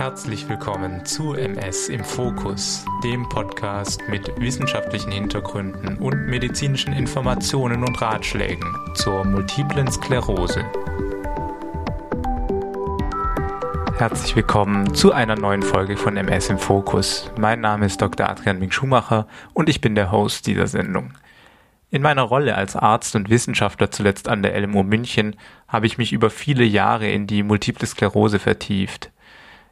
Herzlich willkommen zu MS im Fokus, dem Podcast mit wissenschaftlichen Hintergründen und medizinischen Informationen und Ratschlägen zur multiplen Sklerose. Herzlich willkommen zu einer neuen Folge von MS im Fokus. Mein Name ist Dr. Adrian Mink Schumacher und ich bin der Host dieser Sendung. In meiner Rolle als Arzt und Wissenschaftler zuletzt an der LMO München habe ich mich über viele Jahre in die multiple Sklerose vertieft.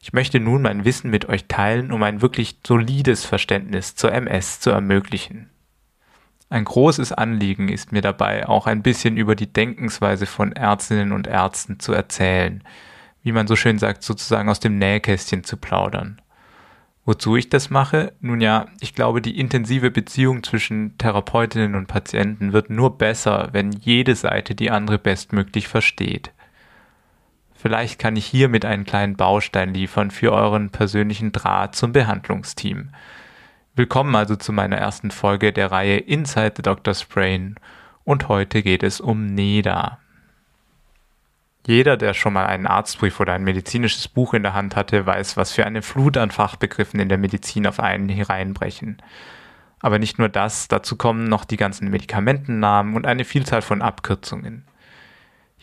Ich möchte nun mein Wissen mit euch teilen, um ein wirklich solides Verständnis zur MS zu ermöglichen. Ein großes Anliegen ist mir dabei, auch ein bisschen über die Denkensweise von Ärztinnen und Ärzten zu erzählen, wie man so schön sagt, sozusagen aus dem Nähkästchen zu plaudern. Wozu ich das mache? Nun ja, ich glaube, die intensive Beziehung zwischen Therapeutinnen und Patienten wird nur besser, wenn jede Seite die andere bestmöglich versteht. Vielleicht kann ich hiermit einen kleinen Baustein liefern für euren persönlichen Draht zum Behandlungsteam. Willkommen also zu meiner ersten Folge der Reihe Inside the Doctor's Brain und heute geht es um NEDA. Jeder, der schon mal einen Arztbrief oder ein medizinisches Buch in der Hand hatte, weiß, was für eine Flut an Fachbegriffen in der Medizin auf einen hereinbrechen. Aber nicht nur das, dazu kommen noch die ganzen Medikamentennamen und eine Vielzahl von Abkürzungen.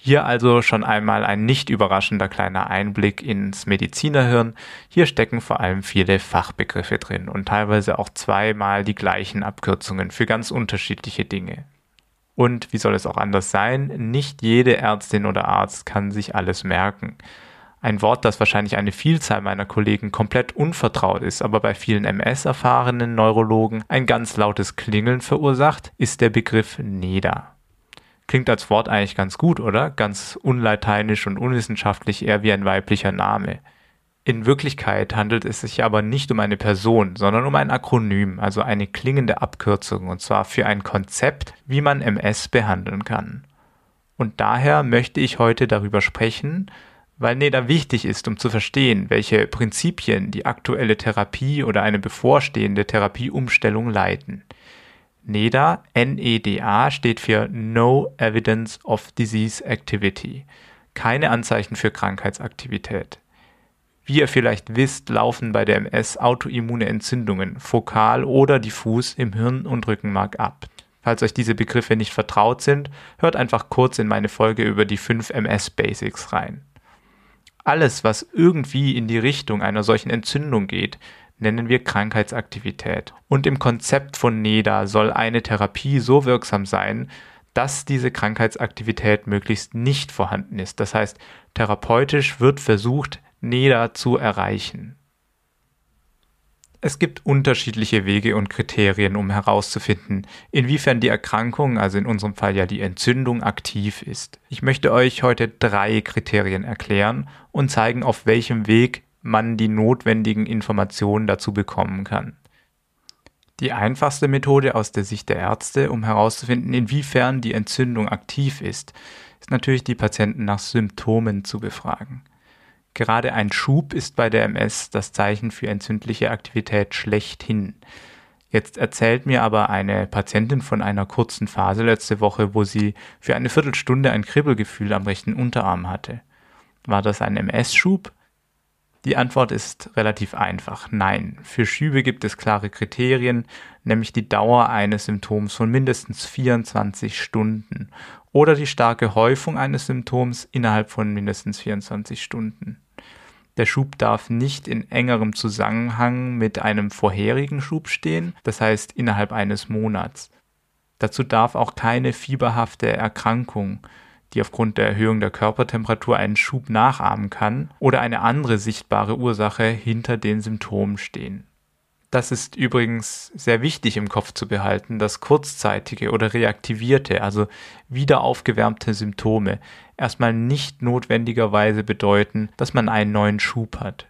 Hier also schon einmal ein nicht überraschender kleiner Einblick ins Medizinerhirn. Hier stecken vor allem viele Fachbegriffe drin und teilweise auch zweimal die gleichen Abkürzungen für ganz unterschiedliche Dinge. Und wie soll es auch anders sein? Nicht jede Ärztin oder Arzt kann sich alles merken. Ein Wort, das wahrscheinlich eine Vielzahl meiner Kollegen komplett unvertraut ist, aber bei vielen MS-erfahrenen Neurologen ein ganz lautes Klingeln verursacht, ist der Begriff NEDA. Klingt als Wort eigentlich ganz gut, oder? Ganz unlateinisch und unwissenschaftlich, eher wie ein weiblicher Name. In Wirklichkeit handelt es sich aber nicht um eine Person, sondern um ein Akronym, also eine klingende Abkürzung, und zwar für ein Konzept, wie man MS behandeln kann. Und daher möchte ich heute darüber sprechen, weil NEDA wichtig ist, um zu verstehen, welche Prinzipien die aktuelle Therapie oder eine bevorstehende Therapieumstellung leiten. NEDA, NEDA steht für No Evidence of Disease Activity. Keine Anzeichen für Krankheitsaktivität. Wie ihr vielleicht wisst, laufen bei der MS autoimmune Entzündungen, fokal oder diffus im Hirn und Rückenmark ab. Falls euch diese Begriffe nicht vertraut sind, hört einfach kurz in meine Folge über die 5 MS Basics rein. Alles, was irgendwie in die Richtung einer solchen Entzündung geht, nennen wir Krankheitsaktivität. Und im Konzept von NEDA soll eine Therapie so wirksam sein, dass diese Krankheitsaktivität möglichst nicht vorhanden ist. Das heißt, therapeutisch wird versucht, NEDA zu erreichen. Es gibt unterschiedliche Wege und Kriterien, um herauszufinden, inwiefern die Erkrankung, also in unserem Fall ja die Entzündung, aktiv ist. Ich möchte euch heute drei Kriterien erklären und zeigen, auf welchem Weg man die notwendigen Informationen dazu bekommen kann. Die einfachste Methode aus der Sicht der Ärzte, um herauszufinden, inwiefern die Entzündung aktiv ist, ist natürlich die Patienten nach Symptomen zu befragen. Gerade ein Schub ist bei der MS das Zeichen für entzündliche Aktivität schlechthin. Jetzt erzählt mir aber eine Patientin von einer kurzen Phase letzte Woche, wo sie für eine Viertelstunde ein Kribbelgefühl am rechten Unterarm hatte. War das ein MS-Schub? Die Antwort ist relativ einfach. Nein. Für Schübe gibt es klare Kriterien, nämlich die Dauer eines Symptoms von mindestens 24 Stunden oder die starke Häufung eines Symptoms innerhalb von mindestens 24 Stunden. Der Schub darf nicht in engerem Zusammenhang mit einem vorherigen Schub stehen, das heißt innerhalb eines Monats. Dazu darf auch keine fieberhafte Erkrankung die aufgrund der Erhöhung der Körpertemperatur einen Schub nachahmen kann oder eine andere sichtbare Ursache hinter den Symptomen stehen. Das ist übrigens sehr wichtig im Kopf zu behalten, dass kurzzeitige oder reaktivierte, also wieder aufgewärmte Symptome erstmal nicht notwendigerweise bedeuten, dass man einen neuen Schub hat.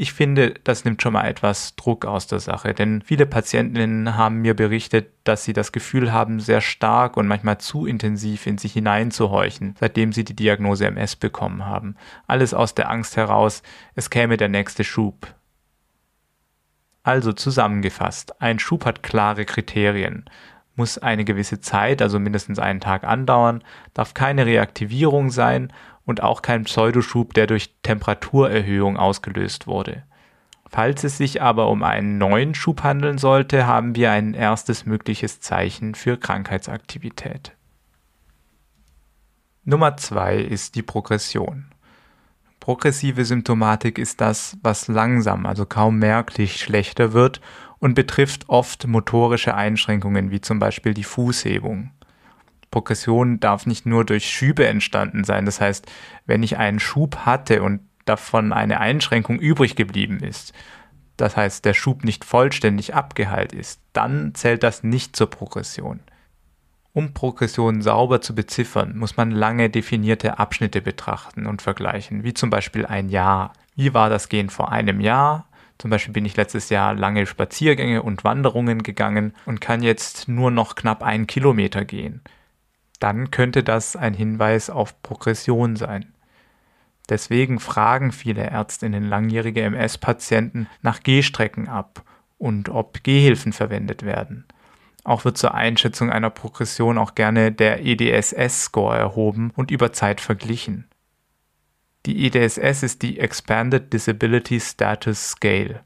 Ich finde, das nimmt schon mal etwas Druck aus der Sache, denn viele Patientinnen haben mir berichtet, dass sie das Gefühl haben, sehr stark und manchmal zu intensiv in sich hineinzuhorchen, seitdem sie die Diagnose MS bekommen haben. Alles aus der Angst heraus, es käme der nächste Schub. Also zusammengefasst, ein Schub hat klare Kriterien, muss eine gewisse Zeit, also mindestens einen Tag andauern, darf keine Reaktivierung sein und auch kein Pseudoschub, der durch Temperaturerhöhung ausgelöst wurde. Falls es sich aber um einen neuen Schub handeln sollte, haben wir ein erstes mögliches Zeichen für Krankheitsaktivität. Nummer zwei ist die Progression. Progressive Symptomatik ist das, was langsam, also kaum merklich schlechter wird und betrifft oft motorische Einschränkungen wie zum Beispiel die Fußhebung. Progression darf nicht nur durch Schübe entstanden sein, das heißt, wenn ich einen Schub hatte und davon eine Einschränkung übrig geblieben ist, das heißt der Schub nicht vollständig abgeheilt ist, dann zählt das nicht zur Progression. Um Progression sauber zu beziffern, muss man lange definierte Abschnitte betrachten und vergleichen, wie zum Beispiel ein Jahr. Wie war das Gehen vor einem Jahr? Zum Beispiel bin ich letztes Jahr lange Spaziergänge und Wanderungen gegangen und kann jetzt nur noch knapp einen Kilometer gehen. Dann könnte das ein Hinweis auf Progression sein. Deswegen fragen viele Ärztinnen langjährige MS-Patienten nach Gehstrecken ab und ob Gehhilfen verwendet werden. Auch wird zur Einschätzung einer Progression auch gerne der EDSS-Score erhoben und über Zeit verglichen. Die EDSS ist die Expanded Disability Status Scale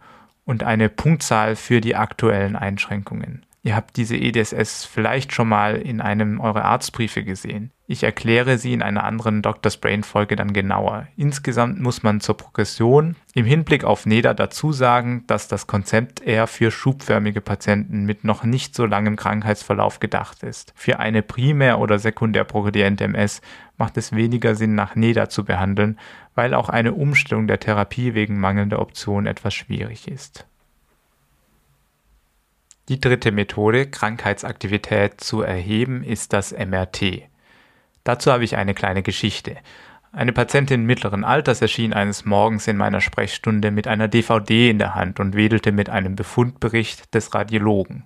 und eine Punktzahl für die aktuellen Einschränkungen. Ihr habt diese EDSS vielleicht schon mal in einem eurer Arztbriefe gesehen. Ich erkläre sie in einer anderen Doctor's Brain Folge dann genauer. Insgesamt muss man zur Progression im Hinblick auf NEDA dazu sagen, dass das Konzept eher für schubförmige Patienten mit noch nicht so langem Krankheitsverlauf gedacht ist. Für eine primär oder sekundär progrediente MS macht es weniger Sinn, nach NEDA zu behandeln, weil auch eine Umstellung der Therapie wegen mangelnder Optionen etwas schwierig ist. Die dritte Methode, Krankheitsaktivität zu erheben, ist das MRT. Dazu habe ich eine kleine Geschichte. Eine Patientin mittleren Alters erschien eines Morgens in meiner Sprechstunde mit einer DVD in der Hand und wedelte mit einem Befundbericht des Radiologen.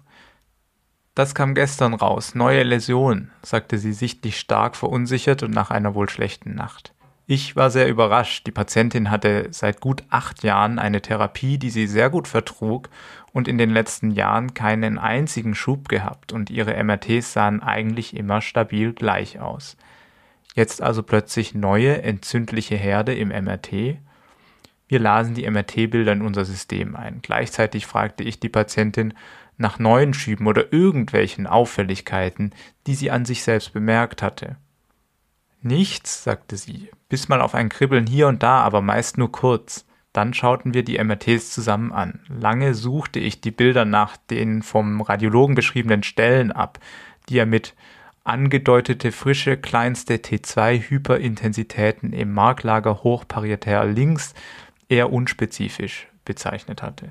Das kam gestern raus, neue Läsion, sagte sie sichtlich stark verunsichert und nach einer wohl schlechten Nacht. Ich war sehr überrascht. Die Patientin hatte seit gut acht Jahren eine Therapie, die sie sehr gut vertrug und in den letzten Jahren keinen einzigen Schub gehabt und ihre MRTs sahen eigentlich immer stabil gleich aus. Jetzt also plötzlich neue entzündliche Herde im MRT. Wir lasen die MRT-Bilder in unser System ein. Gleichzeitig fragte ich die Patientin nach neuen Schüben oder irgendwelchen Auffälligkeiten, die sie an sich selbst bemerkt hatte. Nichts, sagte sie, bis mal auf ein Kribbeln hier und da, aber meist nur kurz. Dann schauten wir die MRTs zusammen an. Lange suchte ich die Bilder nach den vom Radiologen beschriebenen Stellen ab, die er mit angedeutete frische kleinste T2-Hyperintensitäten im Marklager hochparietär links eher unspezifisch bezeichnet hatte.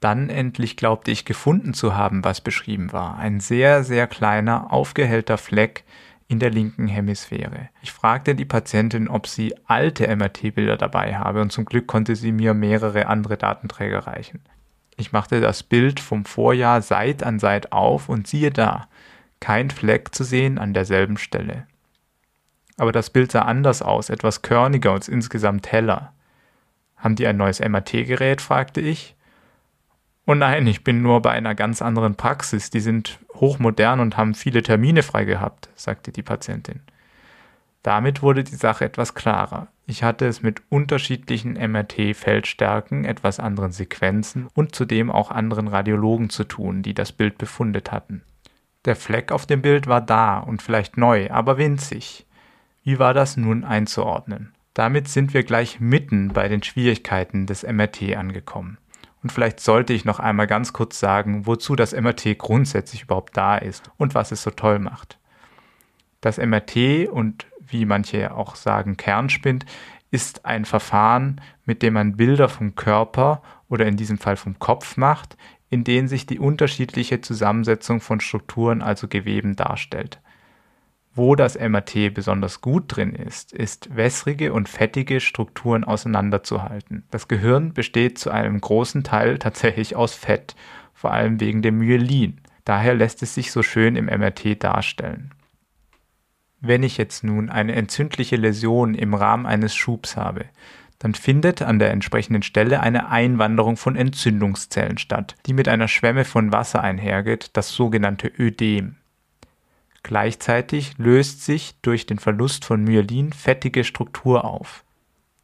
Dann endlich glaubte ich gefunden zu haben, was beschrieben war. Ein sehr, sehr kleiner, aufgehellter Fleck in der linken Hemisphäre. Ich fragte die Patientin, ob sie alte MRT-Bilder dabei habe und zum Glück konnte sie mir mehrere andere Datenträger reichen. Ich machte das Bild vom Vorjahr Seit an Seit auf und siehe da, kein Fleck zu sehen an derselben Stelle. Aber das Bild sah anders aus, etwas körniger und insgesamt heller. Haben die ein neues MRT-Gerät? fragte ich. Oh nein, ich bin nur bei einer ganz anderen Praxis. Die sind hochmodern und haben viele Termine frei gehabt, sagte die Patientin. Damit wurde die Sache etwas klarer. Ich hatte es mit unterschiedlichen MRT-Feldstärken, etwas anderen Sequenzen und zudem auch anderen Radiologen zu tun, die das Bild befundet hatten. Der Fleck auf dem Bild war da und vielleicht neu, aber winzig. Wie war das nun einzuordnen? Damit sind wir gleich mitten bei den Schwierigkeiten des MRT angekommen. Und vielleicht sollte ich noch einmal ganz kurz sagen, wozu das MRT grundsätzlich überhaupt da ist und was es so toll macht. Das MRT und wie manche auch sagen Kernspind ist ein Verfahren, mit dem man Bilder vom Körper oder in diesem Fall vom Kopf macht, in denen sich die unterschiedliche Zusammensetzung von Strukturen, also Geweben, darstellt. Wo das MRT besonders gut drin ist, ist wässrige und fettige Strukturen auseinanderzuhalten. Das Gehirn besteht zu einem großen Teil tatsächlich aus Fett, vor allem wegen dem Myelin. Daher lässt es sich so schön im MRT darstellen. Wenn ich jetzt nun eine entzündliche Läsion im Rahmen eines Schubs habe, dann findet an der entsprechenden Stelle eine Einwanderung von Entzündungszellen statt, die mit einer Schwemme von Wasser einhergeht, das sogenannte Ödem. Gleichzeitig löst sich durch den Verlust von Myelin fettige Struktur auf.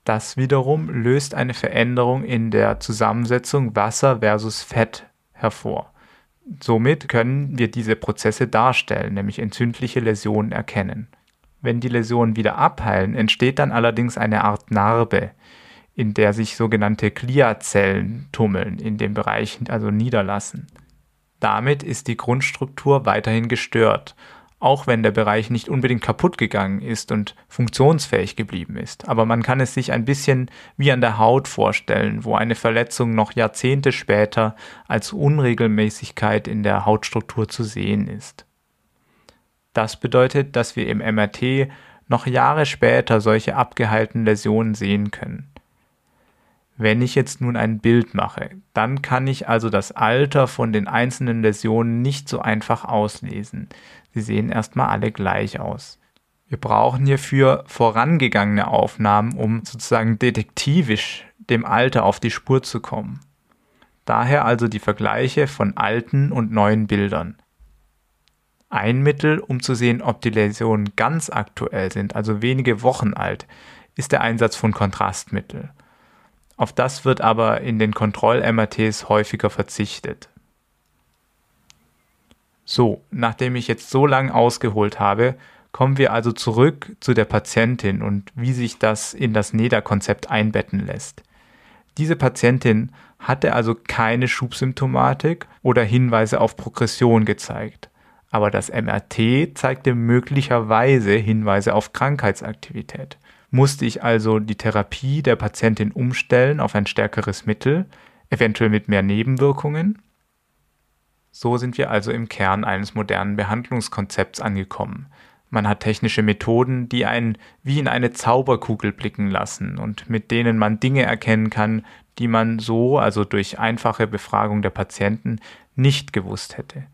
Das wiederum löst eine Veränderung in der Zusammensetzung Wasser versus Fett hervor. Somit können wir diese Prozesse darstellen, nämlich entzündliche Läsionen erkennen. Wenn die Läsionen wieder abheilen, entsteht dann allerdings eine Art Narbe, in der sich sogenannte Gliazellen tummeln, in dem Bereich also niederlassen. Damit ist die Grundstruktur weiterhin gestört auch wenn der Bereich nicht unbedingt kaputt gegangen ist und funktionsfähig geblieben ist. Aber man kann es sich ein bisschen wie an der Haut vorstellen, wo eine Verletzung noch Jahrzehnte später als Unregelmäßigkeit in der Hautstruktur zu sehen ist. Das bedeutet, dass wir im MRT noch Jahre später solche abgeheilten Läsionen sehen können. Wenn ich jetzt nun ein Bild mache, dann kann ich also das Alter von den einzelnen Läsionen nicht so einfach auslesen. Sie sehen erstmal alle gleich aus. Wir brauchen hierfür vorangegangene Aufnahmen, um sozusagen detektivisch dem Alter auf die Spur zu kommen. Daher also die Vergleiche von alten und neuen Bildern. Ein Mittel, um zu sehen, ob die Läsionen ganz aktuell sind, also wenige Wochen alt, ist der Einsatz von Kontrastmittel. Auf das wird aber in den Kontroll-MRTs häufiger verzichtet. So, nachdem ich jetzt so lang ausgeholt habe, kommen wir also zurück zu der Patientin und wie sich das in das NEDA-Konzept einbetten lässt. Diese Patientin hatte also keine Schubsymptomatik oder Hinweise auf Progression gezeigt, aber das MRT zeigte möglicherweise Hinweise auf Krankheitsaktivität musste ich also die Therapie der Patientin umstellen auf ein stärkeres Mittel, eventuell mit mehr Nebenwirkungen. So sind wir also im Kern eines modernen Behandlungskonzepts angekommen. Man hat technische Methoden, die einen wie in eine Zauberkugel blicken lassen und mit denen man Dinge erkennen kann, die man so, also durch einfache Befragung der Patienten, nicht gewusst hätte.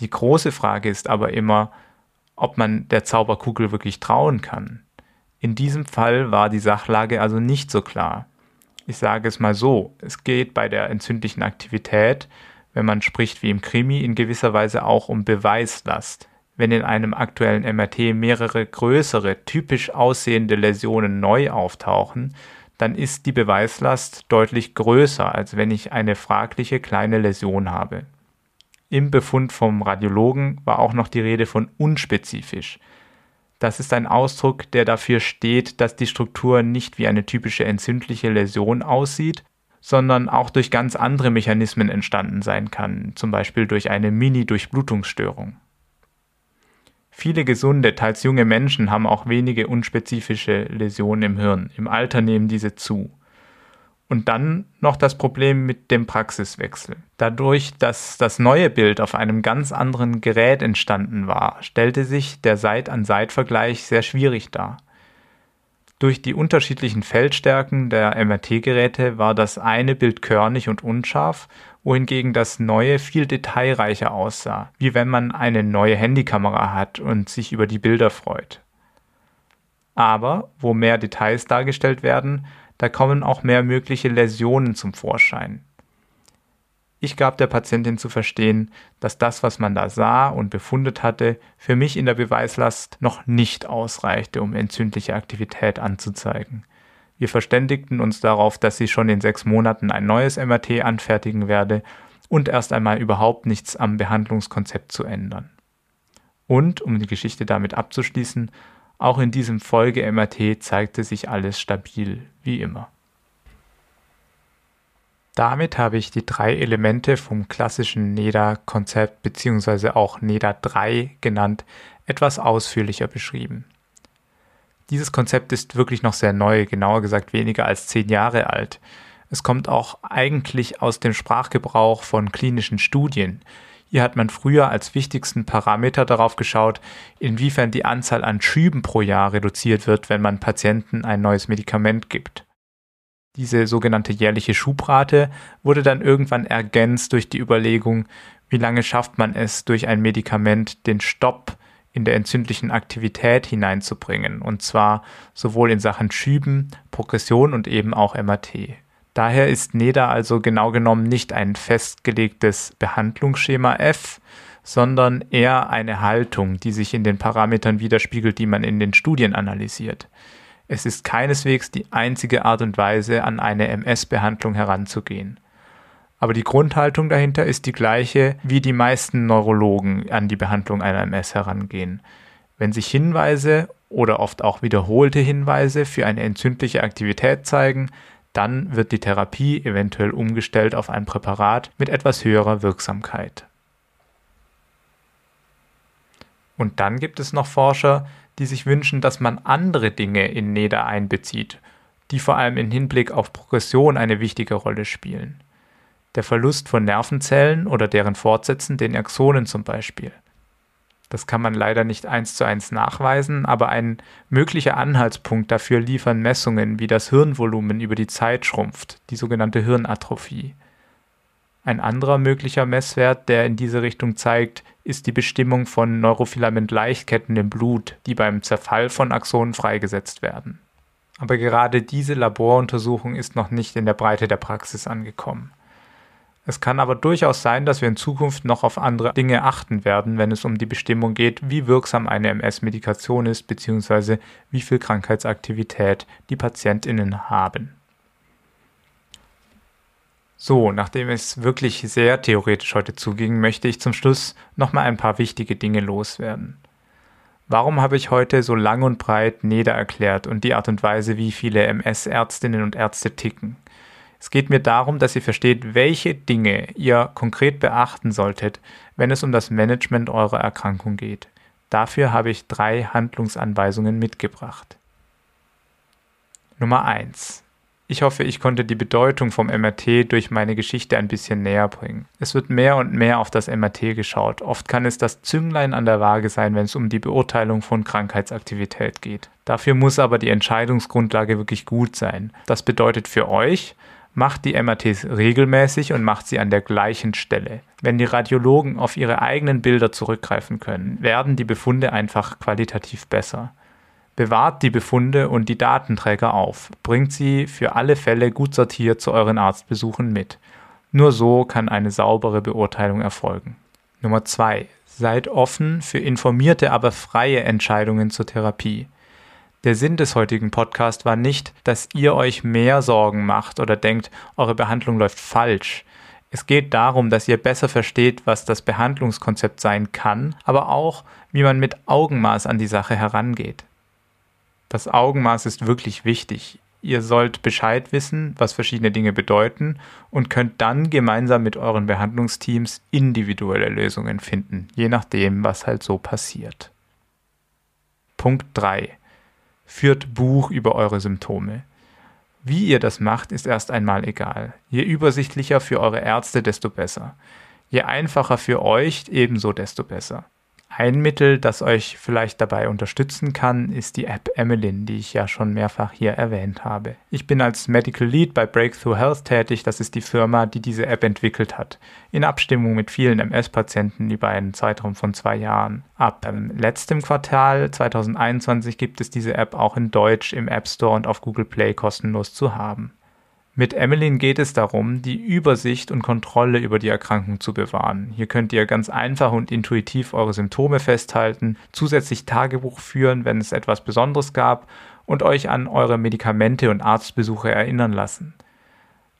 Die große Frage ist aber immer, ob man der Zauberkugel wirklich trauen kann. In diesem Fall war die Sachlage also nicht so klar. Ich sage es mal so, es geht bei der entzündlichen Aktivität, wenn man spricht wie im Krimi, in gewisser Weise auch um Beweislast. Wenn in einem aktuellen MRT mehrere größere, typisch aussehende Läsionen neu auftauchen, dann ist die Beweislast deutlich größer, als wenn ich eine fragliche kleine Läsion habe. Im Befund vom Radiologen war auch noch die Rede von unspezifisch. Das ist ein Ausdruck, der dafür steht, dass die Struktur nicht wie eine typische entzündliche Läsion aussieht, sondern auch durch ganz andere Mechanismen entstanden sein kann, zum Beispiel durch eine Mini-Durchblutungsstörung. Viele gesunde, teils junge Menschen haben auch wenige unspezifische Läsionen im Hirn. Im Alter nehmen diese zu. Und dann noch das Problem mit dem Praxiswechsel. Dadurch, dass das neue Bild auf einem ganz anderen Gerät entstanden war, stellte sich der Seit-an-Seit-Vergleich sehr schwierig dar. Durch die unterschiedlichen Feldstärken der MRT-Geräte war das eine Bild körnig und unscharf, wohingegen das neue viel detailreicher aussah, wie wenn man eine neue Handykamera hat und sich über die Bilder freut. Aber wo mehr Details dargestellt werden, da kommen auch mehr mögliche Läsionen zum Vorschein. Ich gab der Patientin zu verstehen, dass das, was man da sah und befundet hatte, für mich in der Beweislast noch nicht ausreichte, um entzündliche Aktivität anzuzeigen. Wir verständigten uns darauf, dass sie schon in sechs Monaten ein neues MRT anfertigen werde und erst einmal überhaupt nichts am Behandlungskonzept zu ändern. Und, um die Geschichte damit abzuschließen, auch in diesem Folge-MRT zeigte sich alles stabil, wie immer. Damit habe ich die drei Elemente vom klassischen NEDA-Konzept bzw. auch NEDA 3 genannt etwas ausführlicher beschrieben. Dieses Konzept ist wirklich noch sehr neu, genauer gesagt weniger als zehn Jahre alt. Es kommt auch eigentlich aus dem Sprachgebrauch von klinischen Studien, hier hat man früher als wichtigsten Parameter darauf geschaut, inwiefern die Anzahl an Schüben pro Jahr reduziert wird, wenn man Patienten ein neues Medikament gibt. Diese sogenannte jährliche Schubrate wurde dann irgendwann ergänzt durch die Überlegung, wie lange schafft man es, durch ein Medikament den Stopp in der entzündlichen Aktivität hineinzubringen, und zwar sowohl in Sachen Schüben, Progression und eben auch MAT. Daher ist NEDA also genau genommen nicht ein festgelegtes Behandlungsschema F, sondern eher eine Haltung, die sich in den Parametern widerspiegelt, die man in den Studien analysiert. Es ist keineswegs die einzige Art und Weise, an eine MS-Behandlung heranzugehen. Aber die Grundhaltung dahinter ist die gleiche, wie die meisten Neurologen an die Behandlung einer MS herangehen. Wenn sich Hinweise oder oft auch wiederholte Hinweise für eine entzündliche Aktivität zeigen, dann wird die Therapie eventuell umgestellt auf ein Präparat mit etwas höherer Wirksamkeit. Und dann gibt es noch Forscher, die sich wünschen, dass man andere Dinge in NEDA einbezieht, die vor allem im Hinblick auf Progression eine wichtige Rolle spielen. Der Verlust von Nervenzellen oder deren Fortsetzen, den Axonen zum Beispiel. Das kann man leider nicht eins zu eins nachweisen, aber ein möglicher Anhaltspunkt dafür liefern Messungen, wie das Hirnvolumen über die Zeit schrumpft, die sogenannte Hirnatrophie. Ein anderer möglicher Messwert, der in diese Richtung zeigt, ist die Bestimmung von Neurofilament-Leichtketten im Blut, die beim Zerfall von Axonen freigesetzt werden. Aber gerade diese Laboruntersuchung ist noch nicht in der Breite der Praxis angekommen. Es kann aber durchaus sein, dass wir in Zukunft noch auf andere Dinge achten werden, wenn es um die Bestimmung geht, wie wirksam eine MS-Medikation ist bzw. wie viel Krankheitsaktivität die Patientinnen haben. So, nachdem es wirklich sehr theoretisch heute zuging, möchte ich zum Schluss nochmal ein paar wichtige Dinge loswerden. Warum habe ich heute so lang und breit NEDA erklärt und die Art und Weise, wie viele MS-Ärztinnen und Ärzte ticken? Es geht mir darum, dass ihr versteht, welche Dinge ihr konkret beachten solltet, wenn es um das Management eurer Erkrankung geht. Dafür habe ich drei Handlungsanweisungen mitgebracht. Nummer 1. Ich hoffe, ich konnte die Bedeutung vom MRT durch meine Geschichte ein bisschen näher bringen. Es wird mehr und mehr auf das MRT geschaut. Oft kann es das Zünglein an der Waage sein, wenn es um die Beurteilung von Krankheitsaktivität geht. Dafür muss aber die Entscheidungsgrundlage wirklich gut sein. Das bedeutet für euch, Macht die MRTs regelmäßig und macht sie an der gleichen Stelle. Wenn die Radiologen auf ihre eigenen Bilder zurückgreifen können, werden die Befunde einfach qualitativ besser. Bewahrt die Befunde und die Datenträger auf, bringt sie für alle Fälle gut sortiert zu euren Arztbesuchen mit. Nur so kann eine saubere Beurteilung erfolgen. Nummer 2. Seid offen für informierte, aber freie Entscheidungen zur Therapie. Der Sinn des heutigen Podcasts war nicht, dass ihr euch mehr Sorgen macht oder denkt, eure Behandlung läuft falsch. Es geht darum, dass ihr besser versteht, was das Behandlungskonzept sein kann, aber auch, wie man mit Augenmaß an die Sache herangeht. Das Augenmaß ist wirklich wichtig. Ihr sollt Bescheid wissen, was verschiedene Dinge bedeuten und könnt dann gemeinsam mit euren Behandlungsteams individuelle Lösungen finden, je nachdem, was halt so passiert. Punkt 3 führt Buch über eure Symptome. Wie ihr das macht, ist erst einmal egal. Je übersichtlicher für eure Ärzte, desto besser. Je einfacher für euch, ebenso desto besser. Ein Mittel, das euch vielleicht dabei unterstützen kann, ist die App Emmeline, die ich ja schon mehrfach hier erwähnt habe. Ich bin als Medical Lead bei Breakthrough Health tätig, das ist die Firma, die diese App entwickelt hat, in Abstimmung mit vielen MS-Patienten über einen Zeitraum von zwei Jahren. Ab ähm, letztem Quartal 2021 gibt es diese App auch in Deutsch im App Store und auf Google Play kostenlos zu haben. Mit Emmeline geht es darum, die Übersicht und Kontrolle über die Erkrankung zu bewahren. Hier könnt ihr ganz einfach und intuitiv eure Symptome festhalten, zusätzlich Tagebuch führen, wenn es etwas Besonderes gab und euch an eure Medikamente und Arztbesuche erinnern lassen.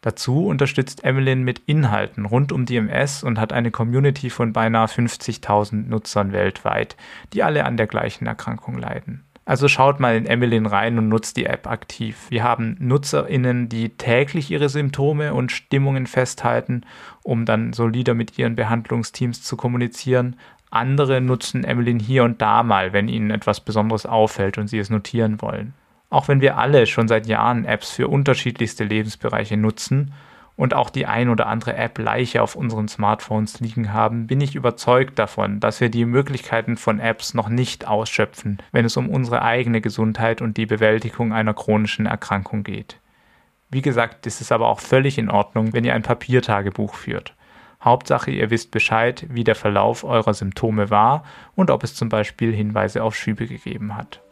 Dazu unterstützt Emmeline mit Inhalten rund um die MS und hat eine Community von beinahe 50.000 Nutzern weltweit, die alle an der gleichen Erkrankung leiden. Also schaut mal in Emmeline rein und nutzt die App aktiv. Wir haben NutzerInnen, die täglich ihre Symptome und Stimmungen festhalten, um dann solider mit ihren Behandlungsteams zu kommunizieren. Andere nutzen Emmeline hier und da mal, wenn ihnen etwas Besonderes auffällt und sie es notieren wollen. Auch wenn wir alle schon seit Jahren Apps für unterschiedlichste Lebensbereiche nutzen, und auch die ein oder andere App Leiche auf unseren Smartphones liegen haben, bin ich überzeugt davon, dass wir die Möglichkeiten von Apps noch nicht ausschöpfen, wenn es um unsere eigene Gesundheit und die Bewältigung einer chronischen Erkrankung geht. Wie gesagt, ist es aber auch völlig in Ordnung, wenn ihr ein Papiertagebuch führt. Hauptsache, ihr wisst Bescheid, wie der Verlauf eurer Symptome war und ob es zum Beispiel Hinweise auf Schübe gegeben hat.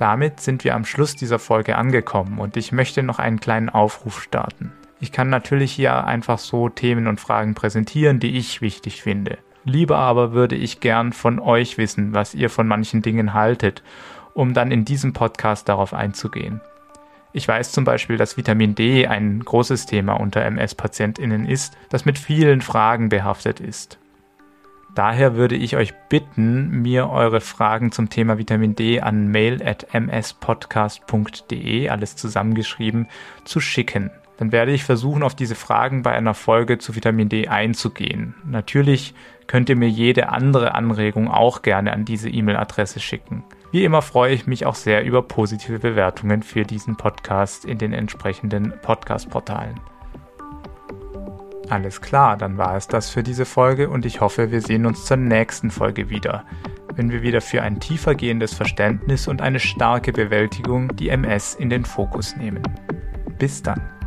Damit sind wir am Schluss dieser Folge angekommen und ich möchte noch einen kleinen Aufruf starten. Ich kann natürlich hier einfach so Themen und Fragen präsentieren, die ich wichtig finde. Lieber aber würde ich gern von euch wissen, was ihr von manchen Dingen haltet, um dann in diesem Podcast darauf einzugehen. Ich weiß zum Beispiel, dass Vitamin D ein großes Thema unter MS-PatientInnen ist, das mit vielen Fragen behaftet ist. Daher würde ich euch bitten, mir eure Fragen zum Thema Vitamin D an mail.mspodcast.de, alles zusammengeschrieben, zu schicken. Dann werde ich versuchen, auf diese Fragen bei einer Folge zu Vitamin D einzugehen. Natürlich könnt ihr mir jede andere Anregung auch gerne an diese E-Mail-Adresse schicken. Wie immer freue ich mich auch sehr über positive Bewertungen für diesen Podcast in den entsprechenden Podcast-Portalen. Alles klar, dann war es das für diese Folge und ich hoffe, wir sehen uns zur nächsten Folge wieder, wenn wir wieder für ein tiefergehendes Verständnis und eine starke Bewältigung die MS in den Fokus nehmen. Bis dann.